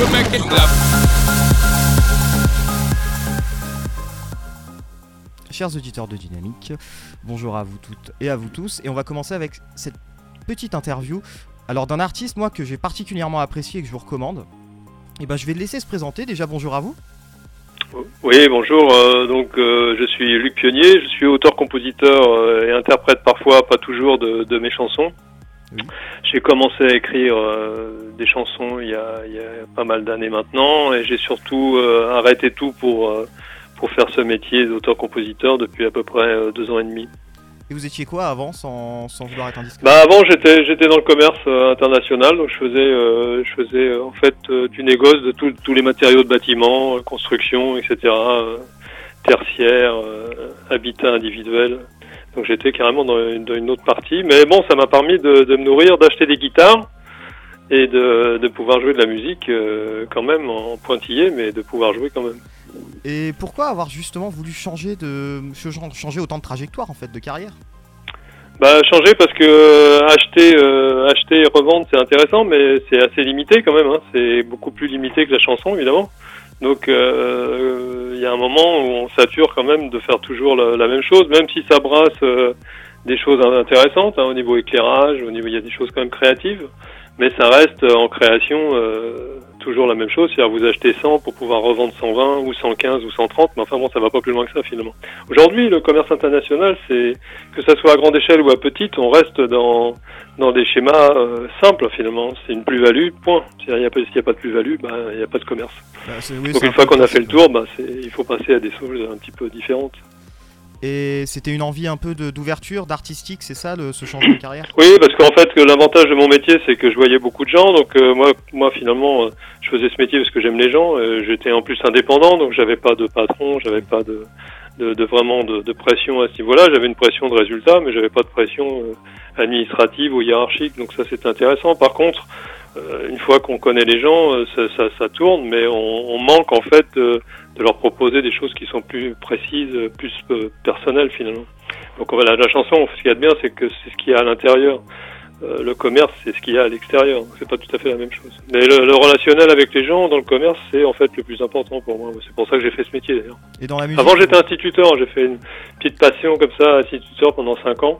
we make it clap. Chers auditeurs de Dynamique, bonjour à vous toutes et à vous tous. Et on va commencer avec cette petite interview. Alors d'un artiste, moi, que j'ai particulièrement apprécié et que je vous recommande. Et ben je vais le laisser se présenter. Déjà, bonjour à vous. Oui, bonjour. euh, donc, euh, je suis Luc Pionnier. Je suis auteur-compositeur euh, et interprète parfois, pas toujours, de, de mes chansons. Oui. J'ai commencé à écrire euh, des chansons il y, a, il y a pas mal d'années maintenant, et j'ai surtout euh, arrêté tout pour euh, pour faire ce métier d'auteur-compositeur depuis à peu près euh, deux ans et demi. Et vous étiez quoi avant, sans, sans vouloir être indiscret? Bah avant j'étais j'étais dans le commerce euh, international donc je faisais euh, je faisais euh, en fait euh, du négoce de tout- tous les matériaux de bâtiment, construction etc. euh, tertiaire, euh, habitat individuel. Donc j'étais carrément dans une, dans une autre partie mais bon ça m'a permis de, de me nourrir, d'acheter des guitares et de, de pouvoir jouer de la musique euh, quand même en pointillé mais de pouvoir jouer quand même. Et pourquoi avoir justement voulu changer de changer autant de trajectoire en fait de carrière? Bah changer parce que euh, acheter, euh, acheter et revendre c'est intéressant, mais c'est assez limité quand même. Hein. C'est beaucoup plus limité que la chanson évidemment. Donc euh, il y a un moment où on sature quand même de faire toujours la, même chose, même si ça brasse euh, des choses intéressantes hein, au niveau éclairage, au niveau il y a des choses quand même créatives, mais ça reste euh, en création euh, toujours la même chose. C'est-à-dire vous achetez 100 pour pouvoir revendre 120 ou 115 ou 130, mais enfin bon ça va pas plus loin que ça finalement. Aujourd'hui le commerce international c'est que ça soit à grande échelle ou à petite, on reste dans dans des schémas euh, simples finalement. C'est une plus-value, point. C'est-à-dire, il y a pas- s'il n'y a pas de plus-value, bah, il n'y a pas de commerce. Bah, oui, Donc une un fois qu'on a fait le tour, bah, il faut passer à des choses un petit peu différentes. Et c'était une envie un peu de- d'ouverture, d'artistique, c'est ça le, ce changement de carrière? Oui, parce qu'en fait, l'avantage de mon métier, c'est que je voyais beaucoup de gens. Donc euh, moi, moi finalement, euh, je faisais ce métier parce que j'aime les gens. Euh, J'étais en plus indépendant, donc j'avais pas de patron, j'avais pas de, de, de vraiment de, de pression à ce niveau-là. J'avais une pression de résultat, mais j'avais pas de pression euh, administrative ou hiérarchique. Donc ça, c'est intéressant. Par contre, euh, une fois qu'on connaît les gens, euh, ça, ça, ça tourne, mais on, on manque en fait euh, de leur proposer des choses qui sont plus précises, plus personnelles finalement. Donc on la chanson, ce qu'il y a de bien, c'est que c'est ce qu'il y a à l'intérieur. Euh, le commerce, c'est ce qu'il y a à l'extérieur. C'est pas tout à fait la même chose. Mais le, le relationnel avec les gens dans le commerce, c'est en fait le plus important pour moi. C'est pour ça que j'ai fait ce métier d'ailleurs. Et dans la musique Avant, j'étais instituteur. J'ai fait une petite passion comme ça, instituteur pendant cinq ans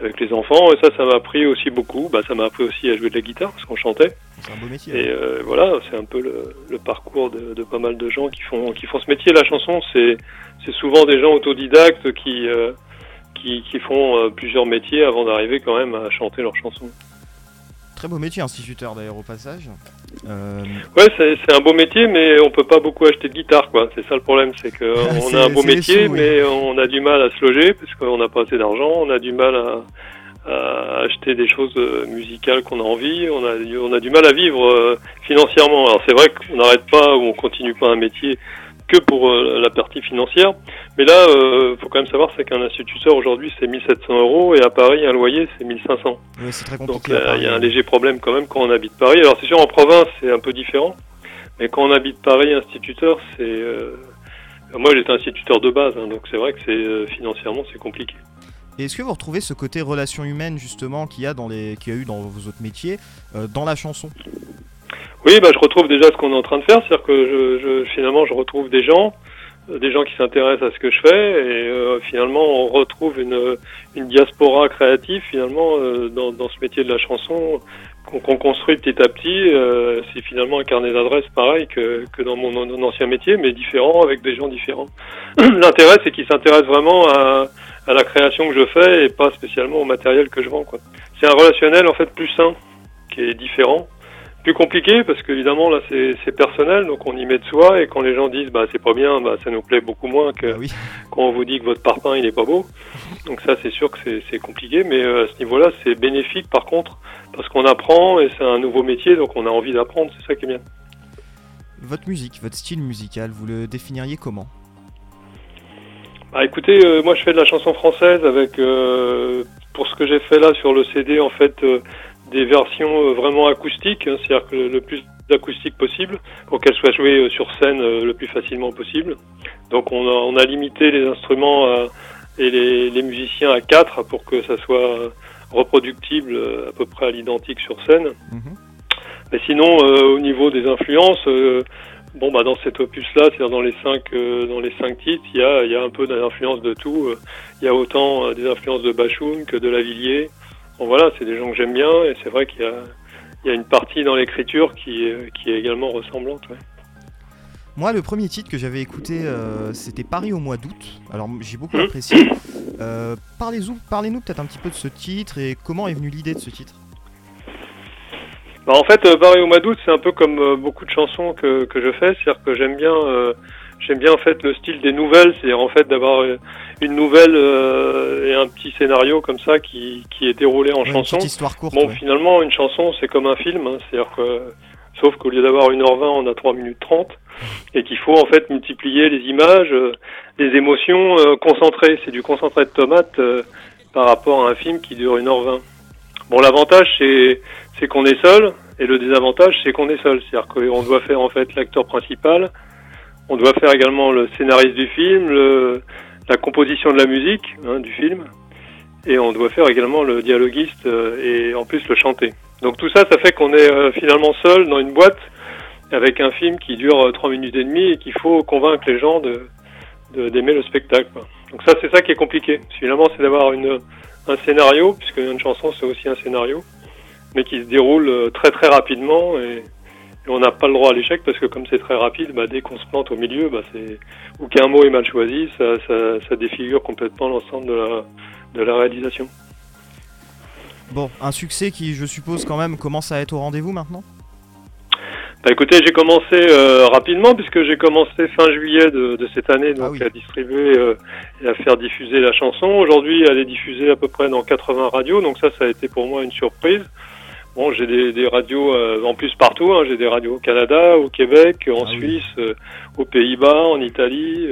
avec les enfants. Et ça, ça m'a appris aussi beaucoup. Bah, ça m'a appris aussi à jouer de la guitare parce qu'on chantait. C'est un beau métier. Et hein. euh, voilà, c'est un peu le, le parcours de, de pas mal de gens qui font qui font ce métier. La chanson, c'est c'est souvent des gens autodidactes qui euh, qui, qui font euh, plusieurs métiers avant d'arriver quand même à chanter leurs chansons. Très beau métier, instituteur d'ailleurs au passage. Euh, Ouais, c'est un beau métier, mais on peut pas beaucoup acheter de guitare, quoi. C'est ça le problème, c'est que on C'est- a un beau métier, sous, oui. mais on a du mal à se loger parce qu'on n'a pas assez d'argent. On a du mal à, à acheter des choses euh, musicales qu'on a envie. On a on a du mal à vivre euh, financièrement. Alors c'est vrai qu'on n'arrête pas ou on continue pas un métier que pour euh, la partie financière. Mais là, euh, faut quand même savoir, c'est qu'un instituteur aujourd'hui, c'est 1700 euros et à Paris, un loyer, c'est 1500. ouais, c'est très Donc compliqué. à là, il y a un léger problème quand même quand on habite Paris. Alors c'est sûr en province c'est un peu différent, mais quand on habite Paris instituteur, c'est euh, moi j'étais instituteur de base, hein, donc c'est vrai que c'est euh, financièrement c'est compliqué. Et est-ce que vous retrouvez ce côté relation humaine justement qu'il y a dans les, qu'il y a eu dans vos autres métiers, euh, dans la chanson? Oui, bah je retrouve déjà ce qu'on est en train de faire, c'est-à-dire que je, je, finalement je retrouve des gens, euh, des gens qui s'intéressent à ce que je fais, et euh, finalement on retrouve une, une diaspora créative finalement euh, dans, dans ce métier de la chanson qu'on qu'on construit petit à petit. euh, c'est finalement un carnet d'adresses pareil que, que dans mon, ancien métier, mais différent avec des gens différents. L'intérêt c'est qu'ils s'intéressent vraiment à, à la création que je fais et pas spécialement au matériel que je vends. C'est un relationnel en fait plus sain, qui est différent plus compliqué parce qu'évidemment là c'est personnel donc on y met de soi et quand les gens disent bah c'est pas bien bah ça nous plaît beaucoup moins que Ah oui. quand on vous dit que votre parpaing il est pas beau. Donc ça c'est sûr que c'est c'est compliqué mais euh, à ce niveau là c'est bénéfique par contre parce qu'on apprend et c'est un nouveau métier donc on a envie d'apprendre c'est ça qui est bien. Votre musique, votre style musical, vous le définiriez comment? Bah écoutez, euh, moi je fais de la chanson française avec, euh, pour ce que j'ai fait là sur le CD, en fait, euh, des versions euh, vraiment acoustiques, hein, c'est-à-dire que le, plus d'acoustique possible, pour qu'elles soient jouées euh, sur scène euh, le plus facilement possible. Donc on a, on a limité les instruments à- et les, les musiciens à quatre pour que ça soit reproductible euh, à peu près à l'identique sur scène. Mhm. Mais sinon, au niveau des influences, bon bah dans cet opus-là, c'est-à-dire dans les cinq dans les cinq titres, il y a y a un peu d'influence de tout. Il y a autant des influences de Bachoum que de Lavillier. Bon voilà, c'est des gens que j'aime bien et c'est vrai qu'il y a il y a une partie dans l'écriture qui, qui est également ressemblante. Moi, le premier titre que j'avais écouté, euh, c'était Paris au mois d'août. Alors, j'ai beaucoup mmh. apprécié. Euh, Parlez-nous peut-être un petit peu de ce titre et comment est venue l'idée de ce titre? Bah, En fait, euh, Paris au mois d'août, c'est un peu comme euh, beaucoup de chansons que, que je fais. C'est-à-dire que j'aime bien, j'aime bien en fait le style des nouvelles. C'est-à-dire en fait d'avoir une nouvelle et un petit scénario comme ça qui, qui est déroulé en chanson. Une histoire courte. Bon, finalement, une chanson, c'est comme un film. Hein. C'est-à-dire que, sauf qu'au lieu d'avoir 1h20, on a 3 minutes 30 et qu'il faut en fait multiplier les images, euh, les émotions euh, concentrées. C'est du concentré de tomate euh, par rapport à un film qui dure 1h20. Bon, l'avantage c'est c'est qu'on est seul et le désavantage c'est qu'on est seul. C'est-à-dire qu'on doit faire en fait l'acteur principal, on doit faire également le scénariste du film, le, la composition de la musique hein, du film, et on doit faire également le dialoguiste et en plus le chanter. Donc tout ça, ça fait qu'on est finalement seul dans une boîte avec un film qui dure 3 euh, minutes et demie et qu'il faut convaincre les gens de d'aimer le spectacle. Donc ça, c'est ça qui est compliqué. Finalement, c'est d'avoir une un scénario, puisque une chanson, c'est aussi un scénario, mais qui se déroule euh, très très rapidement et, on n'a pas le droit à l'échec parce que comme c'est très rapide, bah, dès qu'on se plante au milieu, bah, c'est ou qu'un mot est mal choisi, ça, ça, ça défigure complètement l'ensemble de la, de la réalisation. Bon, un succès qui, je suppose, quand même commence à être au rendez-vous maintenant? Bah écoutez, j'ai commencé euh, rapidement puisque j'ai commencé fin juillet de, de cette année donc ah à distribuer euh, et à faire diffuser la chanson. Aujourd'hui, elle est diffusée à peu près dans 80 radios, donc ça, ça a été pour moi une surprise. Bon, j'ai des, des, radios euh, en plus partout. Hein. J'ai des radios au Canada, au Québec, en ah Suisse, aux Pays-Bas, en Italie,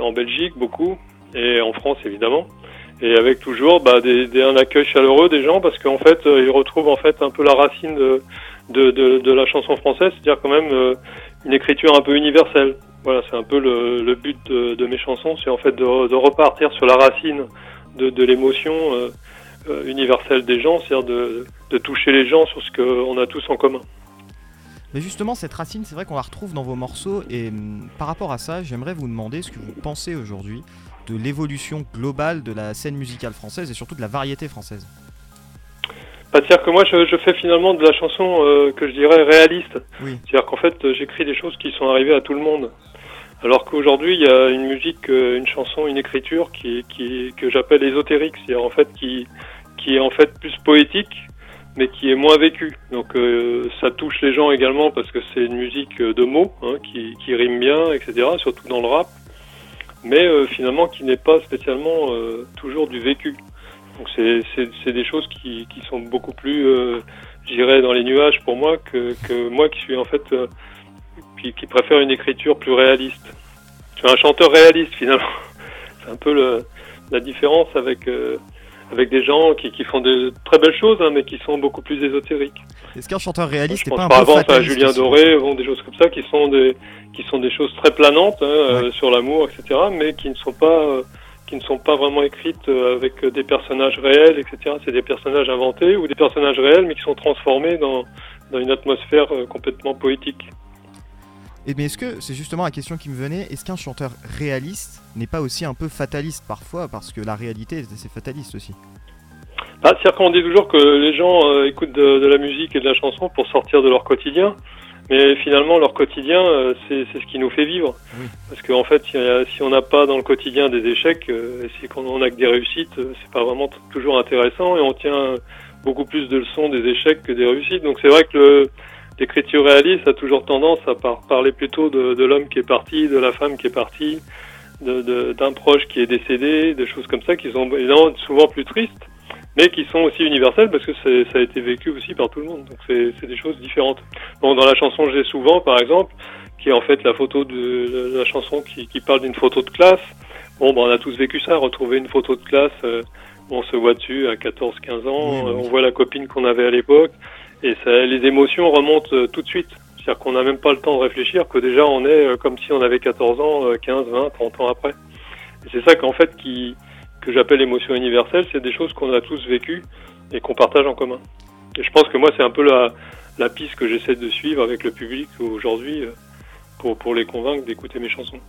en Belgique beaucoup et en France évidemment. Et avec toujours bah, des, des, un accueil chaleureux des gens parce qu'en fait, ils retrouvent en fait un peu la racine de de, de, de la chanson française, c'est-à-dire quand même euh, une écriture un peu universelle. Voilà, c'est un peu le, le but de, de, mes chansons, c'est en fait de, de, repartir sur la racine de, de l'émotion euh, euh, universelle des gens, c'est-à-dire de, de toucher les gens sur ce qu'on a tous en commun. Mais justement, cette racine, c'est vrai qu'on la retrouve dans vos morceaux. Et hum, par rapport à ça, j'aimerais vous demander ce que vous pensez aujourd'hui de l'évolution globale de la scène musicale française et surtout de la variété française. C'est-à-dire que moi, je, je, fais finalement de la chanson euh, que je dirais réaliste. C'est-à-dire qu'en fait, j'écris des choses qui sont arrivées à tout le monde. Alors qu'aujourd'hui, il y a une musique, euh, une chanson, une écriture qui, qui que j'appelle ésotérique, c'est-à-dire en fait qui, qui est en fait plus poétique, mais qui est moins vécue. Donc euh, ça touche les gens également parce que c'est une musique de mots hein, qui, rime bien, etc. Surtout dans le rap, mais finalement qui n'est pas spécialement toujours du vécu. Donc c'est des choses qui, sont beaucoup plus, euh, j'irais, dans les nuages pour moi que, moi qui suis en fait, euh, qui, préfère une écriture plus réaliste. Je suis un chanteur réaliste finalement. C'est un peu la différence avec, euh, avec des gens qui, qui font de très belles choses, hein, mais qui sont beaucoup plus ésotériques. Est-ce qu'un chanteur réaliste n'est pas un peu à Julien Doré, bon, des choses comme ça, qui sont des, qui sont des choses très planantes hein, euh, sur l'amour, etc., mais qui ne sont pas euh, qui ne sont pas vraiment écrites euh, avec des personnages réels, etc. C'est des personnages inventés ou des personnages réels mais qui sont transformés dans, dans une atmosphère euh, complètement poétique. Et mais est-ce que, c'est justement la question qui me venait, est-ce qu'un chanteur réaliste n'est pas aussi un peu fataliste parfois Parce que la réalité, c'est fataliste aussi? Ah, C'est-à-dire qu'on dit toujours que les gens euh, écoutent de, de, la musique et de la chanson pour sortir de leur quotidien. Mais finalement, leur quotidien, euh, c'est ce qui nous fait vivre. Parce qu'en fait, si, on n'a pas dans le quotidien des échecs, euh, si on n'a que des réussites, euh, c'est pas vraiment toujours intéressant et on tient beaucoup plus de leçons des échecs que des réussites. Donc c'est vrai que l'écriture réaliste a toujours tendance à parler plutôt de, de l'homme qui est parti, de la femme qui est partie, d'un de, proche qui est décédé, des choses comme ça qui sont évidemment souvent plus tristes mais qui sont aussi universelles parce que ça a été vécu aussi par tout le monde. Donc c'est des choses différentes. Bon, dans la chanson J'ai souvent, par exemple, qui est en fait la photo de, la chanson qui, qui parle d'une photo de classe. Bon, ben, on a tous vécu ça, retrouver une photo de classe, euh, on se voit dessus à 14-15 ans, on voit la copine qu'on avait à l'époque, et ça, les émotions remontent euh, tout de suite. C'est-à-dire qu'on n'a même pas le temps de réfléchir, que déjà on est euh, comme si on avait 14 ans, 15, 20, 30 ans après. Et c'est ça qu'en fait qui, que j'appelle émotion universelle, c'est des choses qu'on a tous vécues et qu'on partage en commun. Et je pense que moi, c'est un peu la, la piste que j'essaie de suivre avec le public aujourd'hui pour, pour les convaincre d'écouter mes chansons.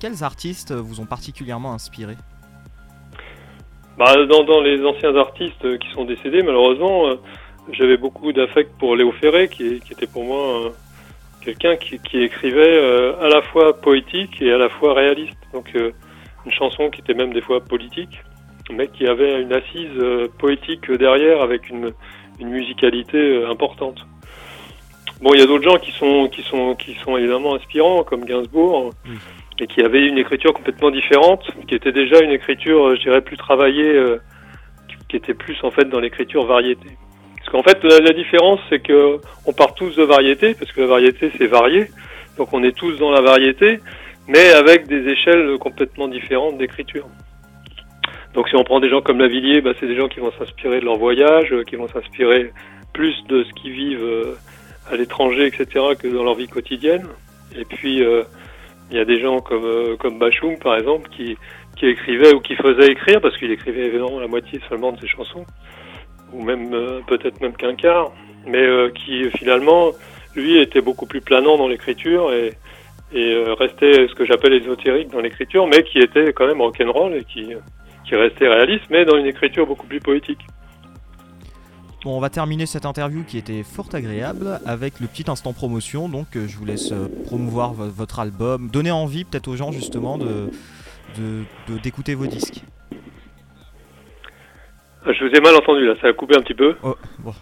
Quels artistes vous ont particulièrement inspiré? Bah, dans, dans, les anciens artistes qui sont décédés, malheureusement, j'avais beaucoup d'affect pour Léo Ferré, qui, qui était pour moi quelqu'un qui, qui, écrivait à la fois poétique et à la fois réaliste. Donc une chanson qui était même des fois politique, mais qui avait une assise euh, poétique derrière avec une, une musicalité euh, importante. Bon, il y a d'autres gens qui sont, qui, sont, qui sont évidemment inspirants, comme Gainsbourg, et qui avaient une écriture complètement différente, qui était déjà une écriture, euh, je dirais, plus travaillée, qui était plus en fait dans l'écriture variété. Qu'en fait, la, différence, c'est que on part tous de variété, parce que la variété, c'est varié, donc on est tous dans la variété, mais avec des échelles complètement différentes d'écriture. Donc si on prend des gens comme Lavillier, bah, c'est des gens qui vont s'inspirer de leur voyage, euh, qui vont s'inspirer plus de ce qu'ils vivent euh, à l'étranger, etc., que dans leur vie quotidienne. Et puis euh, il y a des gens comme comme Bachoum, par exemple, qui qui écrivait ou qui faisait écrire, parce qu'il écrivait évidemment la moitié seulement de ses chansons, ou même peut-être même qu'un quart, mais qui finalement lui était beaucoup plus planant dans l'écriture et euh, restait ce que j'appelle ésotérique dans l'écriture, mais qui était quand même rock'n'roll et qui, qui restait réaliste, mais dans une écriture beaucoup plus poétique. Bon, on va terminer cette interview qui était fort agréable avec le petit instant promotion. Donc, euh, je vous laisse euh, promouvoir votre album, donner envie peut-être aux gens justement de d'écouter vos disques. Je vous ai mal entendu là, ça a coupé un petit peu. Oh, bon.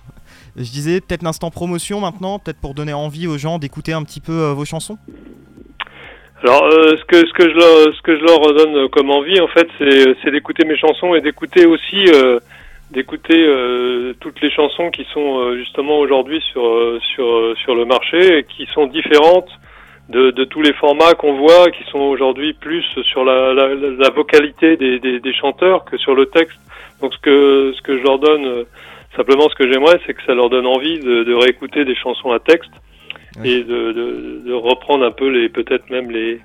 Je disais peut-être l'instant promotion maintenant, peut-être pour donner envie aux gens d'écouter un petit peu vos chansons. Alors, euh, ce que ce que je leur, ce que je leur donne comme envie, en fait, c'est d'écouter mes chansons et d'écouter aussi euh, d'écouter euh, toutes les chansons qui sont justement aujourd'hui sur sur sur le marché et qui sont différentes de, de tous les formats qu'on voit, qui sont aujourd'hui plus sur la, la, la vocalité des, des, des, chanteurs que sur le texte. Donc, ce que ce que je leur donne, simplement, ce que j'aimerais, c'est que ça leur donne envie de, de réécouter des chansons à texte et de, de, de, reprendre un peu les peut-être même les,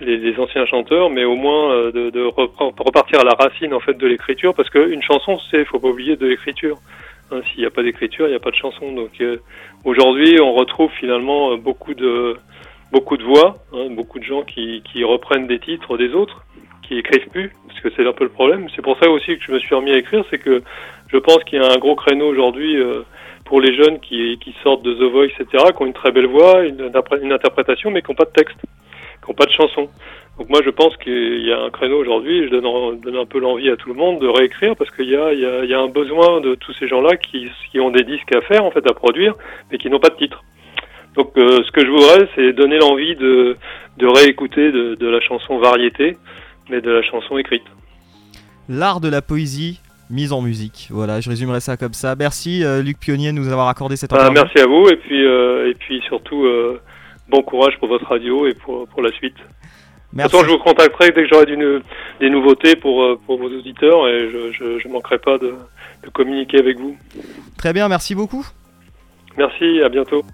les, les, anciens chanteurs, mais au moins euh, de, de repartir à la racine en fait de l'écriture, parce qu'une chanson, c'est faut pas oublier de l'écriture. Hein, S'il n'y a pas d'écriture, il n'y a pas de chanson. Donc euh, aujourd'hui, on retrouve finalement euh, beaucoup de beaucoup de voix, hein, beaucoup de gens qui, qui reprennent des titres des autres, qui écrivent plus, parce que c'est un peu le problème. C'est pour ça aussi que je me suis remis à écrire, c'est que je pense qu'il y a un gros créneau aujourd'hui. Euh, pour les jeunes qui, qui, sortent de The Voice, etc., qui ont une très belle voix, une, interprétation, mais qui n'ont pas de texte, qui n'ont pas de chanson. Donc moi, je pense qu'il y a un créneau aujourd'hui, je donne, donne, un peu l'envie à tout le monde de réécrire, parce qu'il y a, il y, a, y a un besoin de tous ces gens-là qui, qui ont des disques à faire, en fait, à produire, mais qui n'ont pas de titre. Donc euh, ce que je voudrais, c'est donner l'envie de, de réécouter de, de la chanson variété, mais de la chanson écrite. L'art de la poésie mise en musique. Voilà, je résumerai ça comme ça. Merci euh, Luc Pionnier de nous avoir accordé cette ah, Merci à vous et puis, euh, et puis surtout bon courage pour votre radio et pour, pour la suite. Merci. De toute façon, je vous contacterai dès que j'aurai des nouveautés pour, pour vos auditeurs et je ne manquerai pas de, de communiquer avec vous. Très bien, merci beaucoup. Merci, à bientôt.